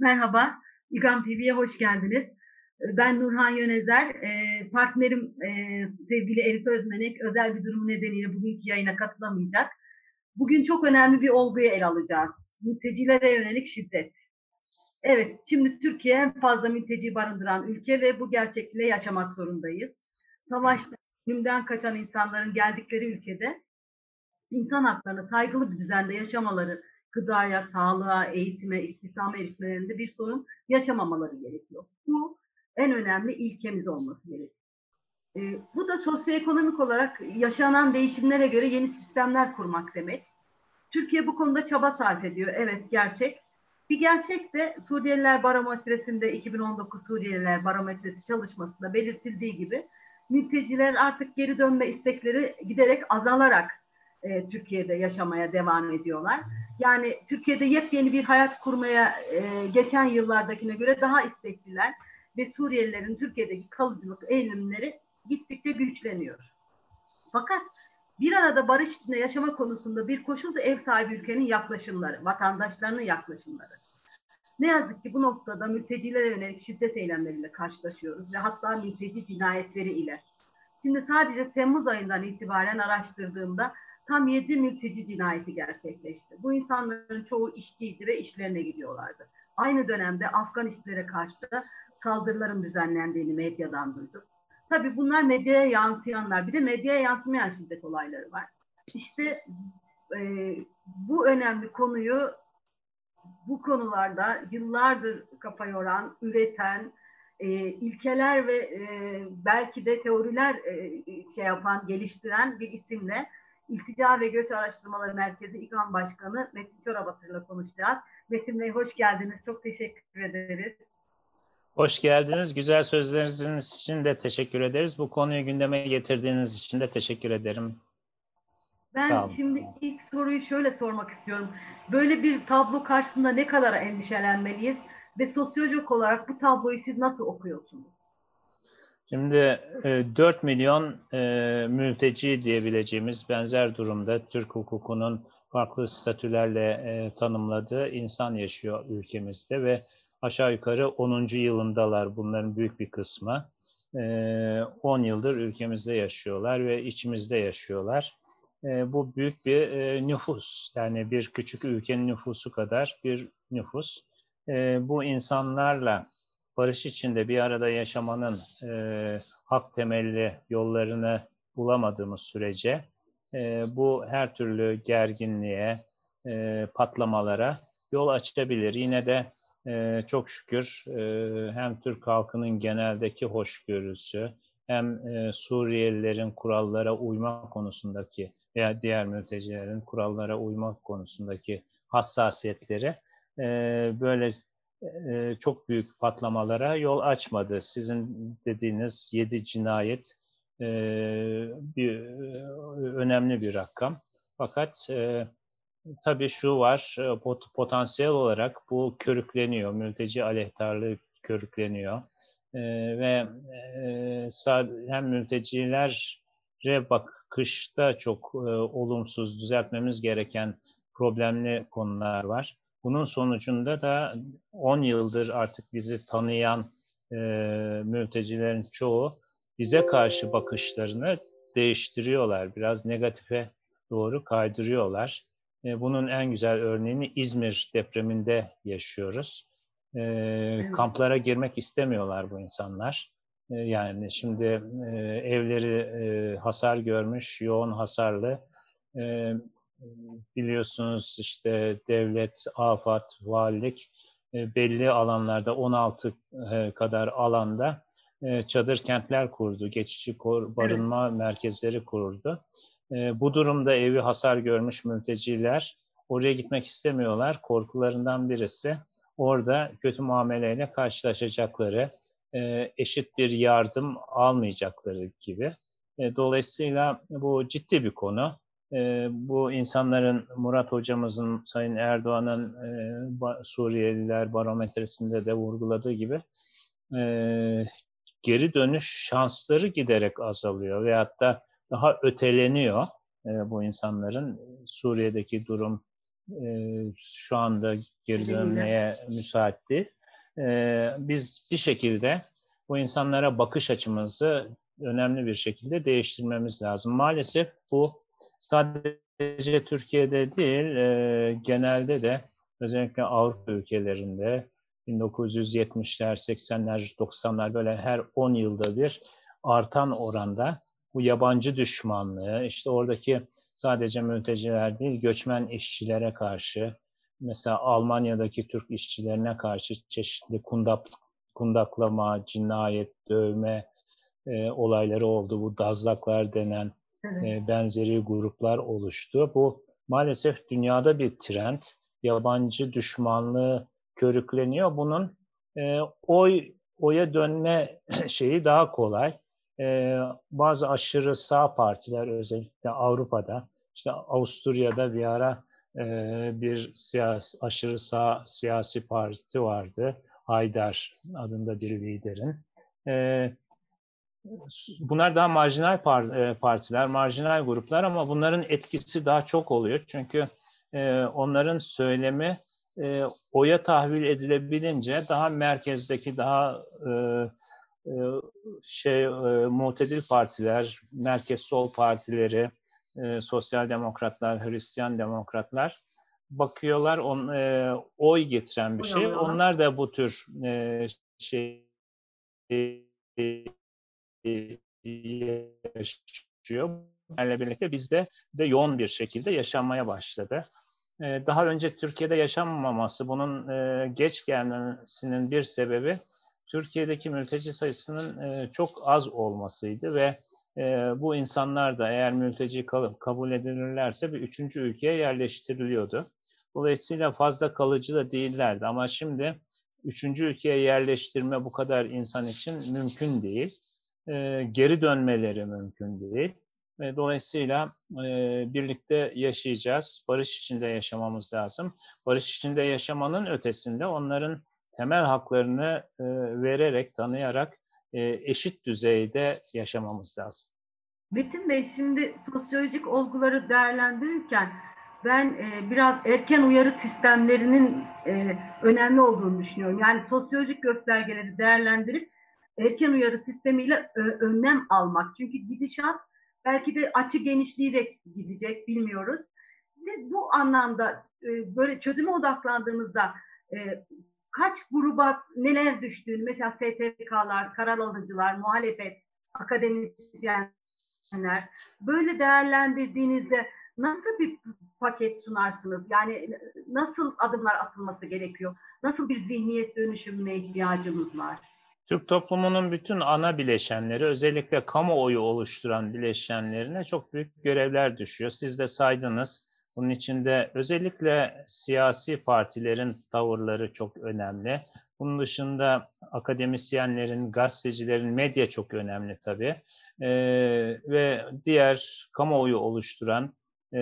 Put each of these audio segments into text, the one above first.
Merhaba, İGAM TV'ye hoş geldiniz. Ben Nurhan Yönezer, partnerim sevgili Elif Özmenek özel bir durum nedeniyle bugünkü yayına katılamayacak. Bugün çok önemli bir olguyu ele alacağız. Mültecilere yönelik şiddet. Evet, şimdi Türkiye en fazla mülteci barındıran ülke ve bu gerçekliğe yaşamak zorundayız. Savaşta, ölümden kaçan insanların geldikleri ülkede insan haklarına saygılı bir düzende yaşamaları gıdaya, sağlığa, eğitime, istihdama erişmelerinde bir sorun yaşamamaları gerekiyor. Bu en önemli ilkemiz olması gerekiyor. E, bu da sosyoekonomik olarak yaşanan değişimlere göre yeni sistemler kurmak demek. Türkiye bu konuda çaba sarf ediyor. Evet gerçek. Bir gerçek de Suriyeliler Barometresi'nde 2019 Suriyeliler Barometresi çalışmasında belirtildiği gibi mülteciler artık geri dönme istekleri giderek azalarak e, Türkiye'de yaşamaya devam ediyorlar. Yani Türkiye'de yepyeni bir hayat kurmaya e, geçen yıllardakine göre daha istekliler ve Suriyelilerin Türkiye'deki kalıcılık eğilimleri gittikçe güçleniyor. Fakat bir arada barış içinde yaşama konusunda bir koşul da ev sahibi ülkenin yaklaşımları, vatandaşlarının yaklaşımları. Ne yazık ki bu noktada mültecilere yönelik şiddet eylemleriyle karşılaşıyoruz ve hatta mülteci cinayetleri ile. Şimdi sadece Temmuz ayından itibaren araştırdığımda tam 7 mülteci cinayeti gerçekleşti. Bu insanların çoğu işçiydi ve işlerine gidiyorlardı. Aynı dönemde Afgan işçilere karşı da saldırıların düzenlendiğini medyadan duyduk. Tabii bunlar medyaya yansıyanlar. Bir de medyaya yansımayan şiddet olayları var. İşte e, bu önemli konuyu bu konularda yıllardır kafa yoran, üreten, e, ilkeler ve e, belki de teoriler e, şey yapan, geliştiren bir isimle İltica ve Göç Araştırmaları Merkezi İKAM Başkanı Metin Çorabatır'la konuşacağız. Metin Bey hoş geldiniz. Çok teşekkür ederiz. Hoş geldiniz. Güzel sözleriniz için de teşekkür ederiz. Bu konuyu gündeme getirdiğiniz için de teşekkür ederim. Ben şimdi ilk soruyu şöyle sormak istiyorum. Böyle bir tablo karşısında ne kadar endişelenmeliyiz ve sosyolojik olarak bu tabloyu siz nasıl okuyorsunuz? Şimdi 4 e, milyon e, mülteci diyebileceğimiz benzer durumda Türk hukukunun farklı statülerle e, tanımladığı insan yaşıyor ülkemizde ve aşağı yukarı 10. yılındalar bunların büyük bir kısmı. 10 yıldır ülkemizde yaşıyorlar ve içimizde yaşıyorlar. Bu büyük bir nüfus yani bir küçük ülkenin nüfusu kadar bir nüfus. Bu insanlarla barış içinde bir arada yaşamanın e, hak temelli yollarını bulamadığımız sürece e, bu her türlü gerginliğe, e, patlamalara yol açabilir. Yine de e, çok şükür e, hem Türk halkının geneldeki hoşgörüsü hem e, Suriyelilerin kurallara uyma konusundaki veya diğer mültecilerin kurallara uyma konusundaki hassasiyetleri e, böyle çok büyük patlamalara yol açmadı. Sizin dediğiniz yedi cinayet bir önemli bir rakam. Fakat tabii şu var, potansiyel olarak bu körükleniyor, mülteci aleyhtarlığı körükleniyor. ve hem mültecilere bakışta çok olumsuz düzeltmemiz gereken problemli konular var. Bunun sonucunda da 10 yıldır artık bizi tanıyan e, mültecilerin çoğu bize karşı bakışlarını değiştiriyorlar. Biraz negatife doğru kaydırıyorlar. E, bunun en güzel örneğini İzmir depreminde yaşıyoruz. E, kamplara girmek istemiyorlar bu insanlar. E, yani şimdi e, evleri e, hasar görmüş, yoğun hasarlı e, biliyorsunuz işte devlet, afat, valilik e, belli alanlarda 16 e, kadar alanda e, çadır kentler kurdu, geçici barınma merkezleri kurdu. Bu durumda evi hasar görmüş mülteciler oraya gitmek istemiyorlar. Korkularından birisi orada kötü muameleyle karşılaşacakları, eşit bir yardım almayacakları gibi. Dolayısıyla bu ciddi bir konu e, bu insanların Murat hocamızın Sayın Erdoğan'ın e, Suriyeliler barometresinde de vurguladığı gibi e, geri dönüş şansları giderek azalıyor veyahut da daha öteleniyor e, bu insanların Suriye'deki durum şu anda geri dönmeye müsaatti. Biz bir şekilde bu insanlara bakış açımızı önemli bir şekilde değiştirmemiz lazım. Maalesef bu sadece Türkiye'de değil, genelde de özellikle Avrupa ülkelerinde 1970'ler, 80'ler, 90'lar böyle her 10 yılda bir artan oranda bu yabancı düşmanlığı, işte oradaki sadece mülteciler değil, göçmen işçilere karşı, mesela Almanya'daki Türk işçilerine karşı çeşitli kundak, kundaklama, cinayet, dövme e, olayları oldu. Bu dazlaklar denen evet. benzeri gruplar oluştu. Bu maalesef dünyada bir trend. Yabancı düşmanlığı körükleniyor. Bunun e, oy oya dönme şeyi daha kolay. E, bazı aşırı sağ partiler özellikle Avrupa'da, işte Avusturya'da bir ara e, bir siyasi, aşırı sağ siyasi parti vardı. Haydar adında bir liderin. E, bunlar daha marjinal e, partiler, marjinal gruplar ama bunların etkisi daha çok oluyor. Çünkü e, onların söylemi e, oya tahvil edilebilince daha merkezdeki daha e, e, şey e, muhtedil partiler, merkez sol partileri, e, sosyal demokratlar, Hristiyan demokratlar bakıyorlar on e, oy getiren bir şey. Onlar da bu tür e, şey yaşıyor. Bunlarla birlikte bizde de yoğun bir şekilde yaşanmaya başladı. Daha önce Türkiye'de yaşanmaması, bunun geç gelmesinin bir sebebi Türkiye'deki mülteci sayısının çok az olmasıydı ve bu insanlar da eğer mülteci kalıp kabul edilirlerse bir üçüncü ülkeye yerleştiriliyordu. Dolayısıyla fazla kalıcı da değillerdi ama şimdi üçüncü ülkeye yerleştirme bu kadar insan için mümkün değil. Geri dönmeleri mümkün değil. Dolayısıyla birlikte yaşayacağız. Barış içinde yaşamamız lazım. Barış içinde yaşamanın ötesinde onların temel haklarını vererek, tanıyarak eşit düzeyde yaşamamız lazım. Metin Bey şimdi sosyolojik olguları değerlendirirken ben biraz erken uyarı sistemlerinin önemli olduğunu düşünüyorum. Yani sosyolojik göstergeleri değerlendirip erken uyarı sistemiyle önlem almak. Çünkü gidişat belki de açı genişliği de gidecek bilmiyoruz. Siz bu anlamda böyle çözüme odaklandığınızda kaç gruba neler düştüğünü mesela STK'lar, karar alıcılar, muhalefet, akademisyenler böyle değerlendirdiğinizde nasıl bir paket sunarsınız? Yani nasıl adımlar atılması gerekiyor? Nasıl bir zihniyet dönüşümüne ihtiyacımız var? Türk toplumunun bütün ana bileşenleri, özellikle kamuoyu oluşturan bileşenlerine çok büyük görevler düşüyor. Siz de saydınız. Bunun içinde özellikle siyasi partilerin tavırları çok önemli. Bunun dışında akademisyenlerin, gazetecilerin, medya çok önemli tabii. Ee, ve diğer kamuoyu oluşturan e,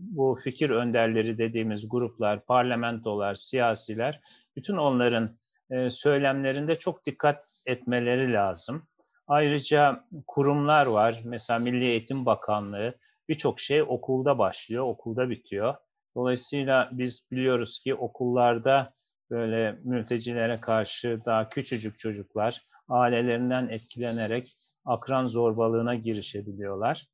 bu fikir önderleri dediğimiz gruplar, parlamentolar, siyasiler, bütün onların e, söylemlerinde çok dikkat etmeleri lazım. Ayrıca kurumlar var. Mesela Milli Eğitim Bakanlığı, birçok şey okulda başlıyor, okulda bitiyor. Dolayısıyla biz biliyoruz ki okullarda böyle mültecilere karşı daha küçücük çocuklar ailelerinden etkilenerek akran zorbalığına girişebiliyorlar.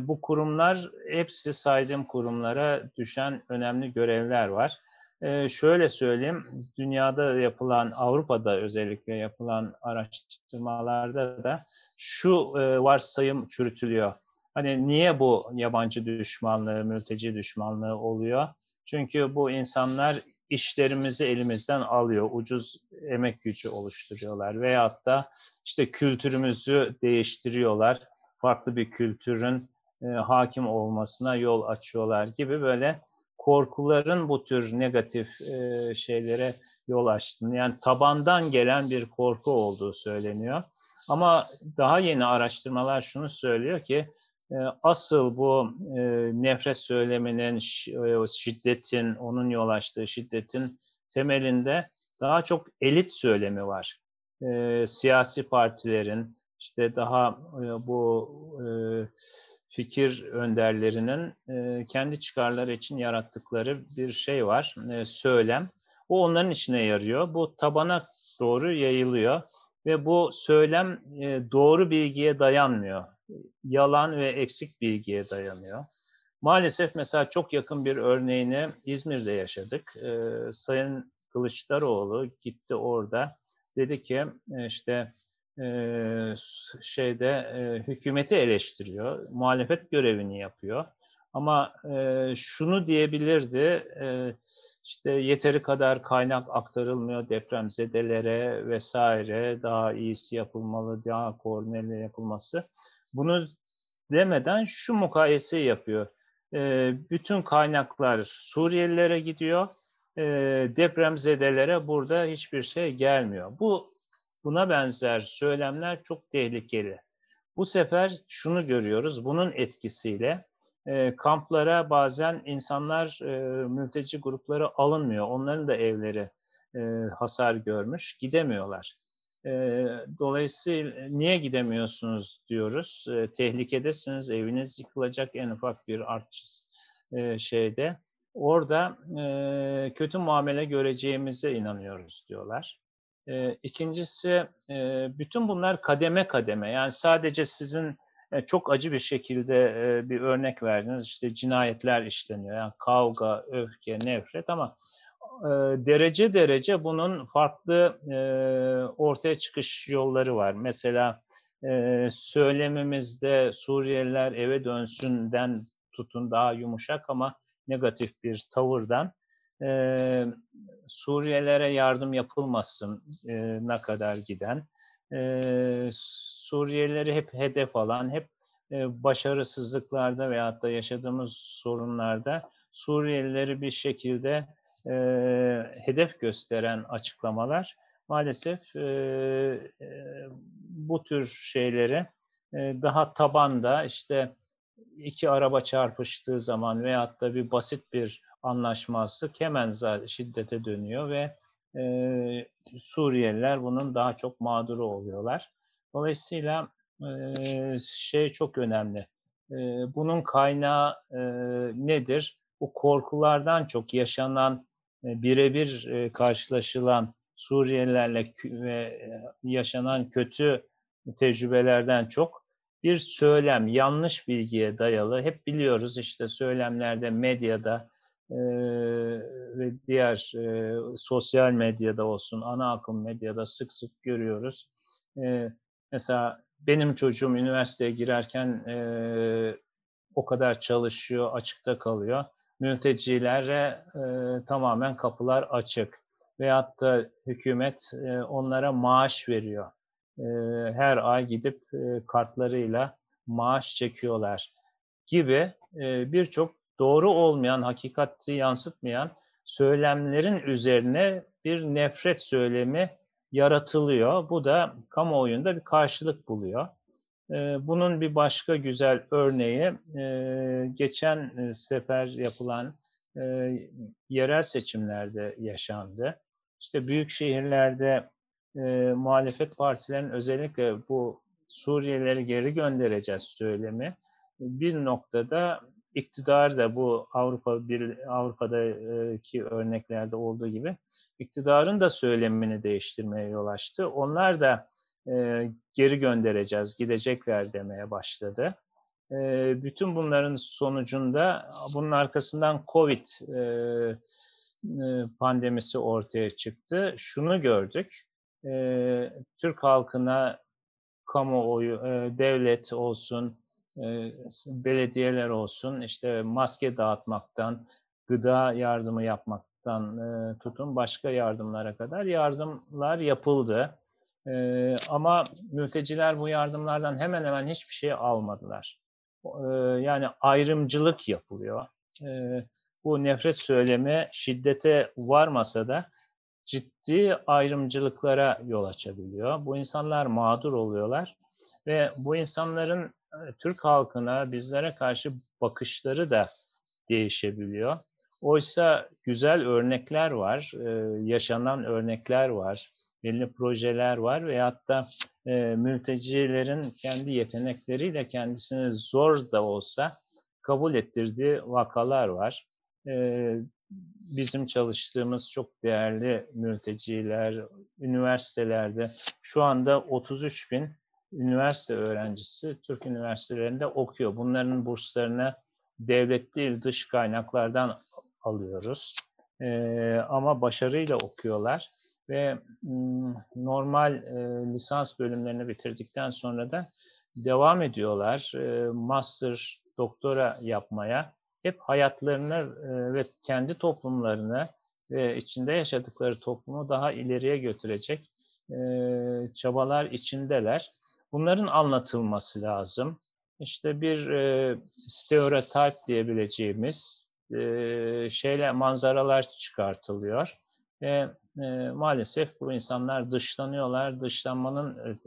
Bu kurumlar hepsi saydığım kurumlara düşen önemli görevler var. Ee, şöyle söyleyeyim, dünyada yapılan, Avrupa'da özellikle yapılan araştırmalarda da şu e, varsayım çürütülüyor. Hani niye bu yabancı düşmanlığı, mülteci düşmanlığı oluyor? Çünkü bu insanlar işlerimizi elimizden alıyor, ucuz emek gücü oluşturuyorlar veyahut da işte kültürümüzü değiştiriyorlar, farklı bir kültürün e, hakim olmasına yol açıyorlar gibi böyle korkuların bu tür negatif e, şeylere yol açtığını, yani tabandan gelen bir korku olduğu söyleniyor. Ama daha yeni araştırmalar şunu söylüyor ki e, asıl bu e, nefret söyleminin, e, şiddetin, onun yol açtığı şiddetin temelinde daha çok elit söylemi var. E, siyasi partilerin, işte daha e, bu e, fikir önderlerinin e, kendi çıkarları için yarattıkları bir şey var, e, söylem. O onların işine yarıyor. Bu tabana doğru yayılıyor ve bu söylem e, doğru bilgiye dayanmıyor. Yalan ve eksik bilgiye dayanıyor. Maalesef mesela çok yakın bir örneğini İzmir'de yaşadık. Sayın Kılıçdaroğlu gitti orada. Dedi ki işte şeyde hükümeti eleştiriyor, muhalefet görevini yapıyor. Ama şunu diyebilirdi, işte yeteri kadar kaynak aktarılmıyor depremzedelere vesaire, daha iyisi yapılmalı, daha koordineli yapılması. Bunu demeden şu mukayeseyi yapıyor. Bütün kaynaklar Suriyelilere gidiyor, e, depremzedelere burada hiçbir şey gelmiyor. Bu buna benzer söylemler çok tehlikeli. Bu sefer şunu görüyoruz, bunun etkisiyle e, kamplara bazen insanlar, e, mülteci grupları alınmıyor. Onların da evleri e, hasar görmüş, gidemiyorlar. E, dolayısıyla niye gidemiyorsunuz diyoruz. E, tehlikedesiniz, eviniz yıkılacak en ufak bir artçı e, şeyde. Orada e, kötü muamele göreceğimize inanıyoruz diyorlar. E, ikincisi, e, bütün bunlar kademe kademe. Yani sadece sizin e, çok acı bir şekilde e, bir örnek verdiniz. İşte cinayetler işleniyor. Yani kavga, öfke, nefret ama e, derece derece bunun farklı ortaya çıkış yolları var. Mesela e, söylemimizde Suriyeliler eve dönsünden tutun daha yumuşak ama negatif bir tavırdan e, Suriyelere yardım yapılmasın e, ne kadar giden, e, Suriyelileri hep hedef alan, hep e, başarısızlıklarda veyahut da yaşadığımız sorunlarda Suriyelileri bir şekilde e, hedef gösteren açıklamalar maalesef e, e, bu tür şeyleri e, daha tabanda işte iki araba çarpıştığı zaman veyahut da bir basit bir anlaşmazlık hemen şiddete dönüyor ve e, Suriyeliler bunun daha çok mağduru oluyorlar. Dolayısıyla e, şey çok önemli. E, bunun kaynağı e, nedir? Bu korkulardan çok yaşanan, e, birebir e, karşılaşılan Suriyelilerle ve yaşanan kötü tecrübelerden çok bir söylem, yanlış bilgiye dayalı. Hep biliyoruz işte söylemlerde, medyada, e, ve diğer e, sosyal medyada olsun, ana akım medyada sık sık görüyoruz. E, mesela benim çocuğum üniversiteye girerken e, o kadar çalışıyor, açıkta kalıyor. Mültecilere e, tamamen kapılar açık. Veyahut da hükümet e, onlara maaş veriyor. E, her ay gidip e, kartlarıyla maaş çekiyorlar gibi e, birçok doğru olmayan, hakikati yansıtmayan söylemlerin üzerine bir nefret söylemi yaratılıyor. Bu da kamuoyunda bir karşılık buluyor. Bunun bir başka güzel örneği geçen sefer yapılan yerel seçimlerde yaşandı. İşte büyük şehirlerde muhalefet partilerinin özellikle bu Suriyelileri geri göndereceğiz söylemi bir noktada iktidar da bu Avrupa bir Avrupa'daki örneklerde olduğu gibi iktidarın da söylemini değiştirmeye yol açtı. Onlar da e, geri göndereceğiz, gidecekler demeye başladı. E, bütün bunların sonucunda bunun arkasından Covid e, e, pandemisi ortaya çıktı. Şunu gördük. E, Türk halkına kamuoyu, e, devlet olsun, belediyeler olsun işte maske dağıtmaktan, gıda yardımı yapmaktan tutun başka yardımlara kadar yardımlar yapıldı. Ama mülteciler bu yardımlardan hemen hemen hiçbir şey almadılar. Yani ayrımcılık yapılıyor. Bu nefret söylemi şiddete varmasa da ciddi ayrımcılıklara yol açabiliyor. Bu insanlar mağdur oluyorlar ve bu insanların Türk halkına, bizlere karşı bakışları da değişebiliyor. Oysa güzel örnekler var, yaşanan örnekler var, belli projeler var ve hatta e, mültecilerin kendi yetenekleriyle kendisini zor da olsa kabul ettirdiği vakalar var. E, bizim çalıştığımız çok değerli mülteciler, üniversitelerde şu anda 33 bin üniversite öğrencisi Türk üniversitelerinde okuyor. Bunların burslarını devlet değil dış kaynaklardan alıyoruz. Ee, ama başarıyla okuyorlar ve normal e, lisans bölümlerini bitirdikten sonra da devam ediyorlar. E, master, doktora yapmaya. Hep hayatlarını e, ve kendi toplumlarını ve içinde yaşadıkları toplumu daha ileriye götürecek e, çabalar içindeler. Bunların anlatılması lazım. İşte bir e, stereotip diyebileceğimiz e, şeyler, manzaralar çıkartılıyor. Ve e, maalesef bu insanlar dışlanıyorlar. Dışlanmanın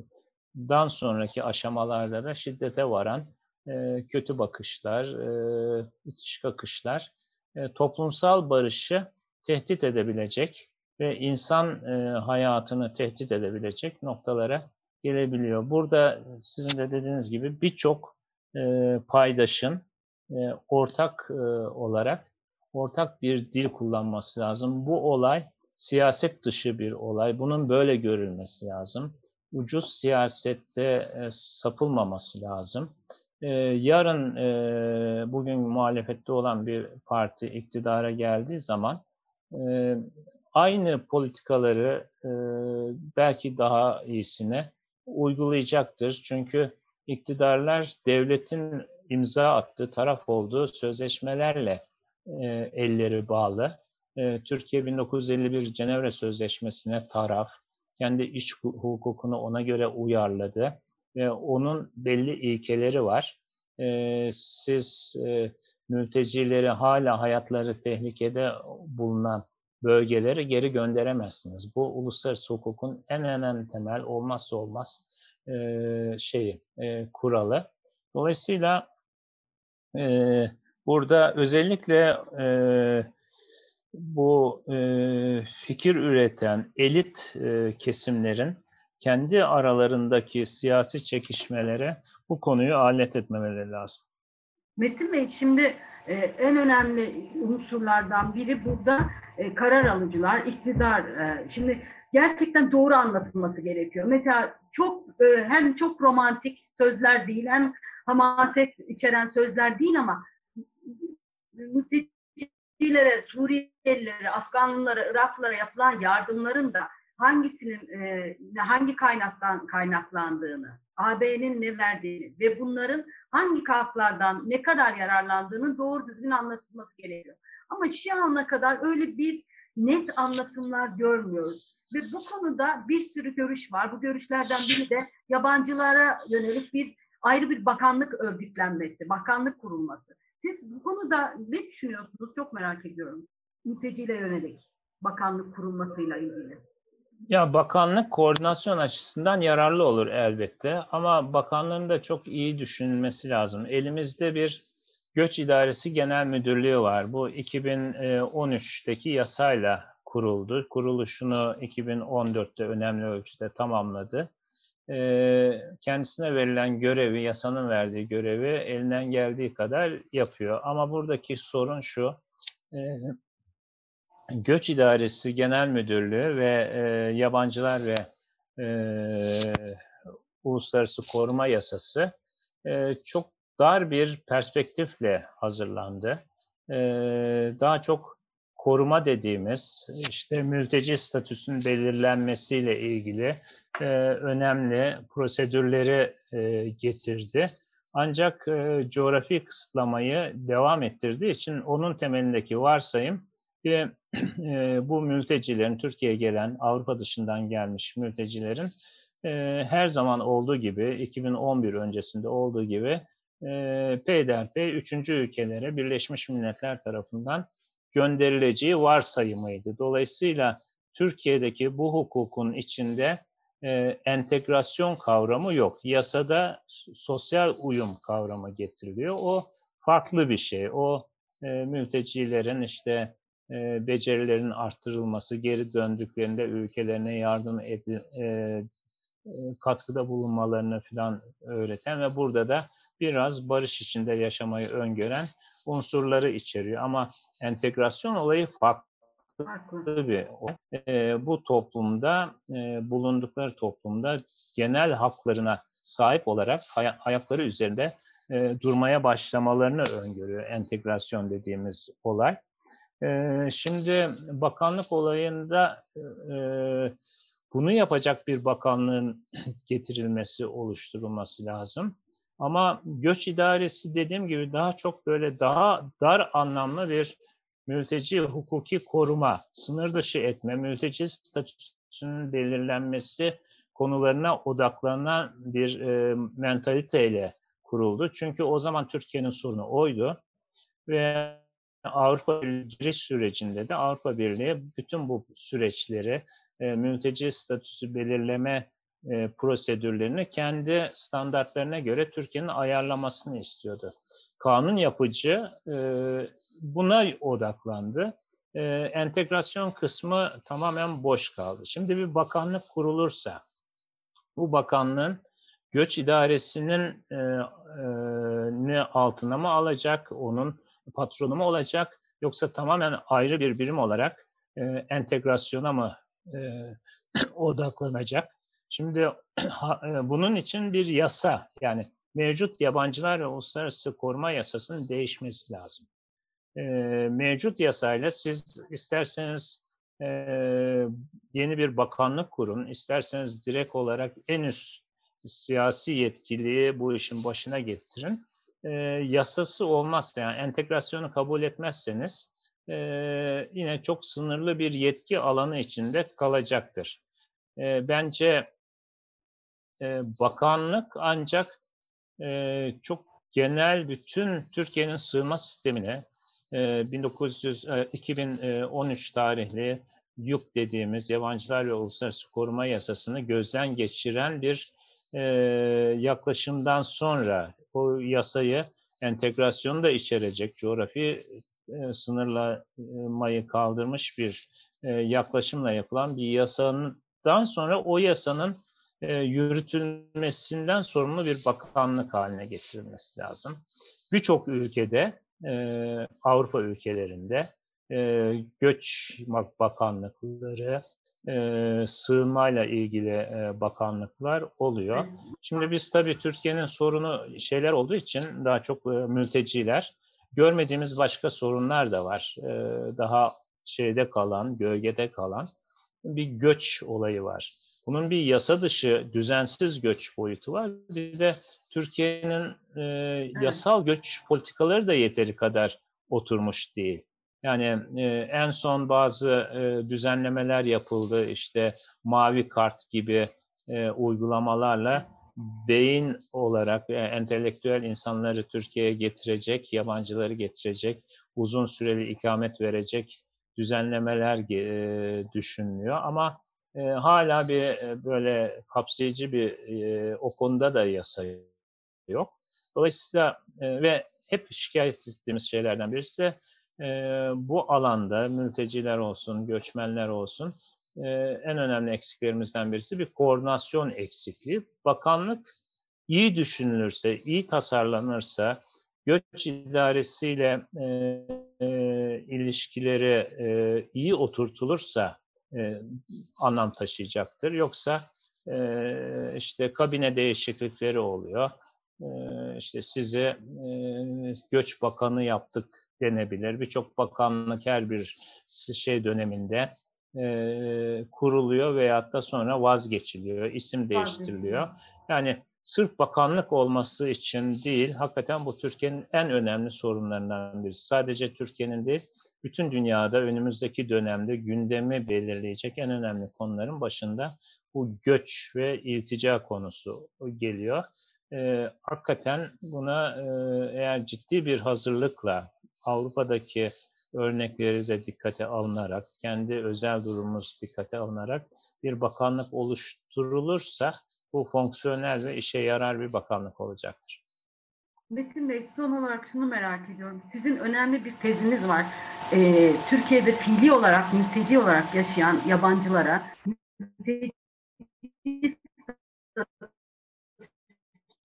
dan sonraki aşamalarda da şiddete varan e, kötü bakışlar, e, itiş kakışlar e, toplumsal barışı tehdit edebilecek ve insan e, hayatını tehdit edebilecek noktalara gelebiliyor. Burada sizin de dediğiniz gibi birçok e, paydaşın e, ortak e, olarak ortak bir dil kullanması lazım. Bu olay siyaset dışı bir olay. Bunun böyle görülmesi lazım. Ucuz siyasette e, sapılmaması lazım. E, yarın e, bugün muhalefette olan bir parti iktidara geldiği zaman e, aynı politikaları e, belki daha iyisine uygulayacaktır. Çünkü iktidarlar devletin imza attığı, taraf olduğu sözleşmelerle e, elleri bağlı. E, Türkiye 1951 Cenevre Sözleşmesi'ne taraf, kendi iç hukukunu ona göre uyarladı ve onun belli ilkeleri var. E, siz e, mültecileri hala hayatları tehlikede bulunan bölgeleri geri gönderemezsiniz. Bu uluslararası hukukun en önemli temel olmazsa olmaz e, şeyi, e, kuralı. Dolayısıyla e, burada özellikle e, bu e, fikir üreten elit e, kesimlerin kendi aralarındaki siyasi çekişmelere bu konuyu alet etmemeleri lazım. Metin Bey şimdi e, en önemli unsurlardan biri burada e, karar alıcılar, iktidar. E, şimdi gerçekten doğru anlatılması gerekiyor. Mesela çok e, hem çok romantik sözler değil hem hamaset içeren sözler değil ama mültecilere, Suriyelilere, Afganlılara, Iraklılara yapılan yardımların da hangisinin e, hangi kaynaktan kaynaklandığını, AB'nin ne verdiğini ve bunların hangi kaynaklardan ne kadar yararlandığını doğru düzgün anlatılması gerekiyor. Ama şu ana kadar öyle bir net anlatımlar görmüyoruz. Ve bu konuda bir sürü görüş var. Bu görüşlerden biri de yabancılara yönelik bir ayrı bir bakanlık örgütlenmesi, bakanlık kurulması. Siz bu konuda ne düşünüyorsunuz? Çok merak ediyorum. Mülteciyle yönelik bakanlık kurulmasıyla ilgili. Ya bakanlık koordinasyon açısından yararlı olur elbette ama bakanlığın da çok iyi düşünülmesi lazım. Elimizde bir Göç İdaresi Genel Müdürlüğü var. Bu 2013'teki yasayla kuruldu. Kuruluşunu 2014'te önemli ölçüde tamamladı. Kendisine verilen görevi, yasanın verdiği görevi elinden geldiği kadar yapıyor. Ama buradaki sorun şu, Göç İdaresi Genel Müdürlüğü ve Yabancılar ve Uluslararası Koruma Yasası çok dar bir perspektifle hazırlandı. Ee, daha çok koruma dediğimiz işte mülteci statüsünün belirlenmesiyle ilgili e, önemli prosedürleri e, getirdi. Ancak e, coğrafi kısıtlamayı devam ettirdiği için onun temelindeki varsayım ve e, bu mültecilerin Türkiye'ye gelen Avrupa dışından gelmiş mültecilerin e, her zaman olduğu gibi 2011 öncesinde olduğu gibi e, peyderpey üçüncü ülkelere Birleşmiş Milletler tarafından gönderileceği varsayımıydı. Dolayısıyla Türkiye'deki bu hukukun içinde e, entegrasyon kavramı yok. Yasada sosyal uyum kavramı getiriliyor. O farklı bir şey. O e, mültecilerin işte e, becerilerinin arttırılması, geri döndüklerinde ülkelerine yardım ed- e, e, katkıda bulunmalarını falan öğreten ve burada da biraz barış içinde yaşamayı öngören unsurları içeriyor. Ama entegrasyon olayı Farklı. bir olay. E, bu toplumda, e, bulundukları toplumda genel haklarına sahip olarak hay- ayakları üzerinde e, durmaya başlamalarını öngörüyor entegrasyon dediğimiz olay. Şimdi bakanlık olayında bunu yapacak bir bakanlığın getirilmesi, oluşturulması lazım. Ama göç idaresi dediğim gibi daha çok böyle daha dar anlamlı bir mülteci hukuki koruma, sınır dışı etme, mülteci statüsünün belirlenmesi konularına odaklanan bir mentaliteyle kuruldu. Çünkü o zaman Türkiye'nin sorunu oydu ve Avrupa Birliği giriş sürecinde de Avrupa Birliği bütün bu süreçleri, e, mülteci statüsü belirleme e, prosedürlerini kendi standartlarına göre Türkiye'nin ayarlamasını istiyordu. Kanun yapıcı e, buna odaklandı. E, entegrasyon kısmı tamamen boş kaldı. Şimdi bir bakanlık kurulursa, bu bakanlığın göç idaresinin ne altına mı alacak, onun patronu mu olacak, yoksa tamamen ayrı bir birim olarak e, entegrasyona mı e, odaklanacak? Şimdi e, bunun için bir yasa, yani mevcut yabancılar ve uluslararası koruma yasasının değişmesi lazım. E, mevcut yasayla siz isterseniz e, yeni bir bakanlık kurun, isterseniz direkt olarak en üst siyasi yetkiliyi bu işin başına getirin. E, yasası olmazsa, yani entegrasyonu kabul etmezseniz e, yine çok sınırlı bir yetki alanı içinde kalacaktır. E, bence e, bakanlık ancak e, çok genel bütün Türkiye'nin sığınma sistemine e, 1900 e, 2013 tarihli YUK dediğimiz Yabancılar ve Uluslararası Koruma Yasasını gözden geçiren bir e, yaklaşımdan sonra o yasayı entegrasyonu da içerecek coğrafi e, sınırlamayı kaldırmış bir e, yaklaşımla yapılan bir yasandan sonra o yasanın e, yürütülmesinden sorumlu bir bakanlık haline getirilmesi lazım. Birçok ülkede, e, Avrupa ülkelerinde e, göç bakanlıkları, e, sığınmayla ilgili e, bakanlıklar oluyor. Şimdi biz tabii Türkiye'nin sorunu şeyler olduğu için daha çok e, mülteciler, görmediğimiz başka sorunlar da var. E, daha şeyde kalan, gölgede kalan bir göç olayı var. Bunun bir yasa dışı düzensiz göç boyutu var. Bir de Türkiye'nin e, yasal göç politikaları da yeteri kadar oturmuş değil. Yani e, en son bazı e, düzenlemeler yapıldı. İşte mavi kart gibi e, uygulamalarla beyin olarak e, entelektüel insanları Türkiye'ye getirecek, yabancıları getirecek, uzun süreli ikamet verecek düzenlemeler e, düşünülüyor. Ama e, hala bir e, böyle kapsayıcı bir e, o konuda da yasa yok. Dolayısıyla e, ve hep şikayet ettiğimiz şeylerden birisi de e, bu alanda mülteciler olsun, göçmenler olsun e, en önemli eksiklerimizden birisi bir koordinasyon eksikliği. Bakanlık iyi düşünülürse, iyi tasarlanırsa, göç idaresiyle e, e, ilişkileri e, iyi oturtulursa e, anlam taşıyacaktır. Yoksa e, işte kabine değişiklikleri oluyor. E, işte sizi e, göç bakanı yaptık denebilir. Birçok bakanlık her bir şey döneminde e, kuruluyor veyahut da sonra vazgeçiliyor, isim değiştiriliyor. Yani sırf bakanlık olması için değil, hakikaten bu Türkiye'nin en önemli sorunlarından birisi. Sadece Türkiye'nin değil, bütün dünyada önümüzdeki dönemde gündemi belirleyecek en önemli konuların başında bu göç ve iltica konusu geliyor. Ee, hakikaten buna e, eğer ciddi bir hazırlıkla Avrupa'daki örnekleri de dikkate alınarak, kendi özel durumumuz dikkate alınarak bir bakanlık oluşturulursa bu fonksiyonel ve işe yarar bir bakanlık olacaktır. Metin Bey son olarak şunu merak ediyorum. Sizin önemli bir teziniz var. Ee, Türkiye'de fiili olarak, mülteci olarak yaşayan yabancılara mülteci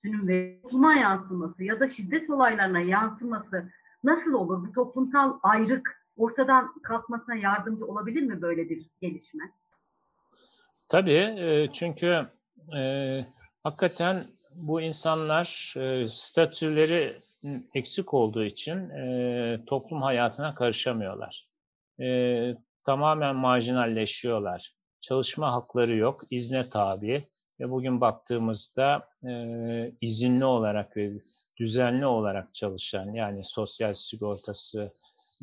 ve topluma yansıması ya da şiddet olaylarına yansıması nasıl olur? Bu toplumsal ayrık ortadan kalkmasına yardımcı olabilir mi böyle bir gelişme? Tabii çünkü e, hakikaten bu insanlar e, statüleri eksik olduğu için e, toplum hayatına karışamıyorlar. E, tamamen marjinalleşiyorlar. Çalışma hakları yok, izne tabi ve bugün baktığımızda e, izinli olarak ve düzenli olarak çalışan yani sosyal sigortası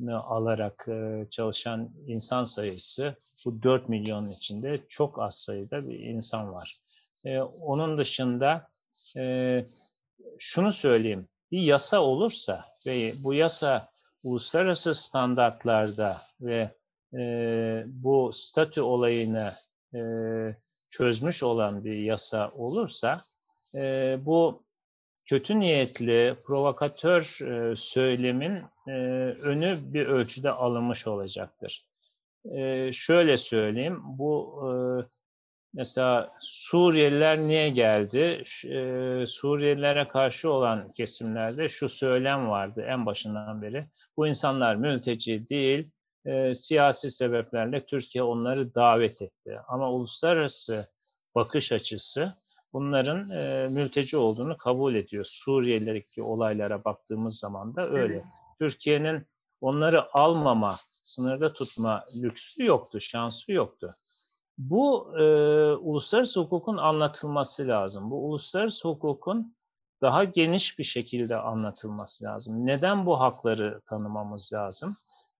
alarak e, çalışan insan sayısı bu 4 milyonun içinde çok az sayıda bir insan var. E, onun dışında e, şunu söyleyeyim, bir yasa olursa ve bu yasa uluslararası standartlarda ve e, bu statü olayını e, çözmüş olan bir yasa olursa e, bu kötü niyetli, provokatör e, söylemin e, önü bir ölçüde alınmış olacaktır. E, şöyle söyleyeyim, bu e, Mesela Suriyeliler niye geldi? E, Suriyelilere karşı olan kesimlerde şu söylem vardı en başından beri. Bu insanlar mülteci değil, e, siyasi sebeplerle Türkiye onları davet etti. Ama uluslararası bakış açısı bunların e, mülteci olduğunu kabul ediyor. Suriyelilerdeki olaylara baktığımız zaman da öyle. Evet. Türkiye'nin onları almama, sınırda tutma lüksü yoktu, şansı yoktu. Bu e, uluslararası hukukun anlatılması lazım. Bu uluslararası hukukun daha geniş bir şekilde anlatılması lazım. Neden bu hakları tanımamız lazım?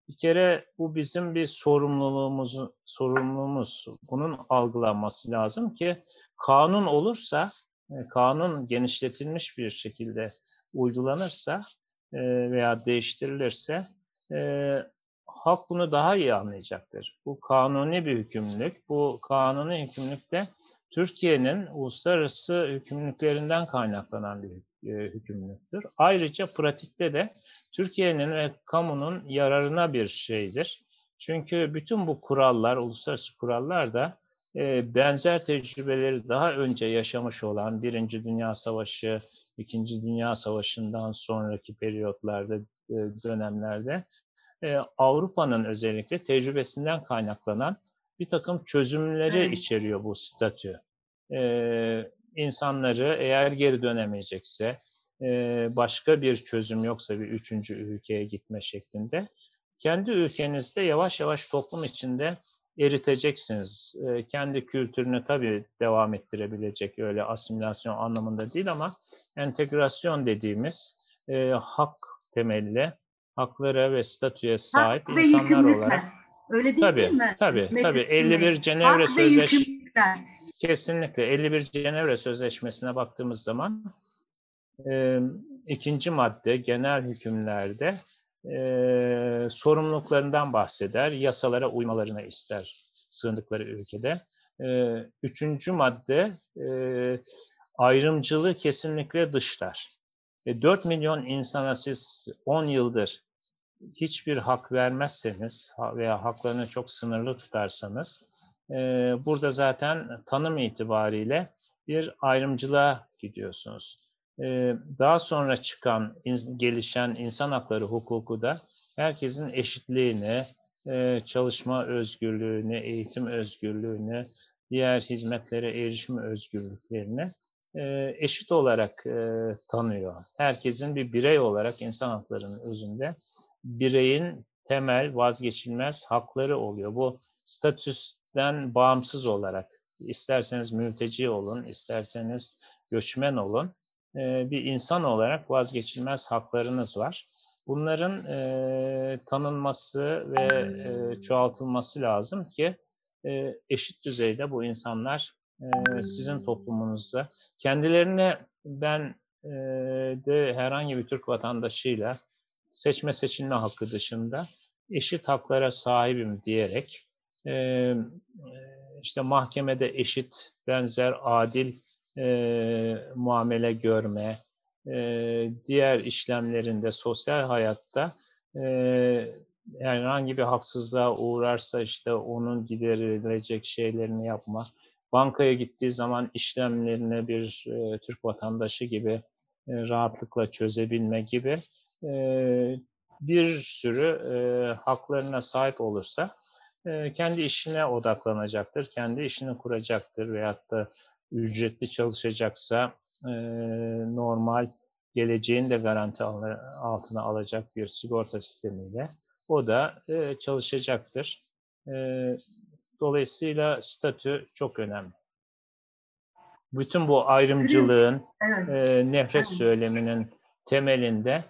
Bir kere bu bizim bir sorumluluğumuz, sorumluluğumuz. Bunun algılanması lazım ki kanun olursa, e, kanun genişletilmiş bir şekilde uygulanırsa e, veya değiştirilirse e, halk bunu daha iyi anlayacaktır. Bu kanuni bir hükümlülük. Bu kanuni hükümlülük Türkiye'nin uluslararası hükümlülüklerinden kaynaklanan bir e, hükümlülüktür. Ayrıca pratikte de Türkiye'nin ve kamunun yararına bir şeydir. Çünkü bütün bu kurallar, uluslararası kurallar da e, benzer tecrübeleri daha önce yaşamış olan Birinci Dünya Savaşı, İkinci Dünya Savaşı'ndan sonraki periyotlarda, e, dönemlerde Avrupa'nın özellikle tecrübesinden kaynaklanan bir takım çözümleri evet. içeriyor bu statü. E, insanları eğer geri dönemeyecekse, e, başka bir çözüm yoksa bir üçüncü ülkeye gitme şeklinde, kendi ülkenizde yavaş yavaş toplum içinde eriteceksiniz. E, kendi kültürünü tabii devam ettirebilecek öyle asimilasyon anlamında değil ama entegrasyon dediğimiz e, hak temelli haklara ve statüye sahip Hak insanlar olarak. Öyle değil, tabii, değil mi? Tabii, Meclis tabii. 51 Cenevre Sözleşmesi kesinlikle 51 Cenevre Sözleşmesi'ne baktığımız zaman e, ikinci madde genel hükümlerde e, sorumluluklarından bahseder, yasalara uymalarını ister sığındıkları ülkede. E, üçüncü madde e, ayrımcılığı kesinlikle dışlar. E, 4 milyon insana siz 10 yıldır hiçbir hak vermezseniz veya haklarını çok sınırlı tutarsanız e, burada zaten tanım itibariyle bir ayrımcılığa gidiyorsunuz. E, daha sonra çıkan, gelişen insan hakları hukuku da herkesin eşitliğini, e, çalışma özgürlüğünü, eğitim özgürlüğünü, diğer hizmetlere erişim özgürlüklerini eşit olarak tanıyor. Herkesin bir birey olarak insan haklarının özünde bireyin temel, vazgeçilmez hakları oluyor. Bu statüsten bağımsız olarak isterseniz mülteci olun, isterseniz göçmen olun, e, bir insan olarak vazgeçilmez haklarınız var. Bunların e, tanınması ve e, çoğaltılması lazım ki e, eşit düzeyde bu insanlar sizin toplumunuzda. Kendilerine ben de herhangi bir Türk vatandaşıyla seçme seçilme hakkı dışında eşit haklara sahibim diyerek işte mahkemede eşit, benzer, adil muamele görme, diğer işlemlerinde, sosyal hayatta herhangi bir haksızlığa uğrarsa işte onun giderilecek şeylerini yapma, bankaya gittiği zaman işlemlerini bir e, Türk vatandaşı gibi e, rahatlıkla çözebilme gibi e, bir sürü e, haklarına sahip olursa e, kendi işine odaklanacaktır, kendi işini kuracaktır veyahut da ücretli çalışacaksa e, normal geleceğin de garanti al- altına alacak bir sigorta sistemiyle o da e, çalışacaktır. E, dolayısıyla statü çok önemli. Bütün bu ayrımcılığın, Evet. e, nefret Evet. söyleminin temelinde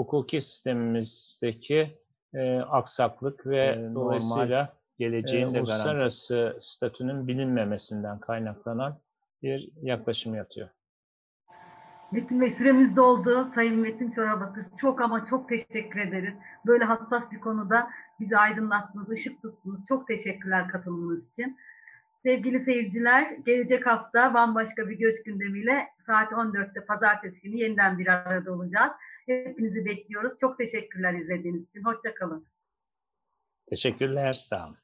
hukuki sistemimizdeki e, aksaklık ve dolayısıyla geleceğin e, de uluslararası uluslararası statünün bilinmemesinden kaynaklanan bir yaklaşım yatıyor. Metin Bey süremiz doldu. Sayın Metin Çorabakır çok ama çok teşekkür ederiz. Böyle hassas bir konuda bizi aydınlattınız, ışık tuttunuz. Çok teşekkürler katılımınız için. Sevgili seyirciler, gelecek hafta bambaşka bir göç gündemiyle saat 14'te pazartesi günü yeniden bir arada olacağız. Hepinizi bekliyoruz. Çok teşekkürler izlediğiniz için. Hoşçakalın. Teşekkürler, sağ olun.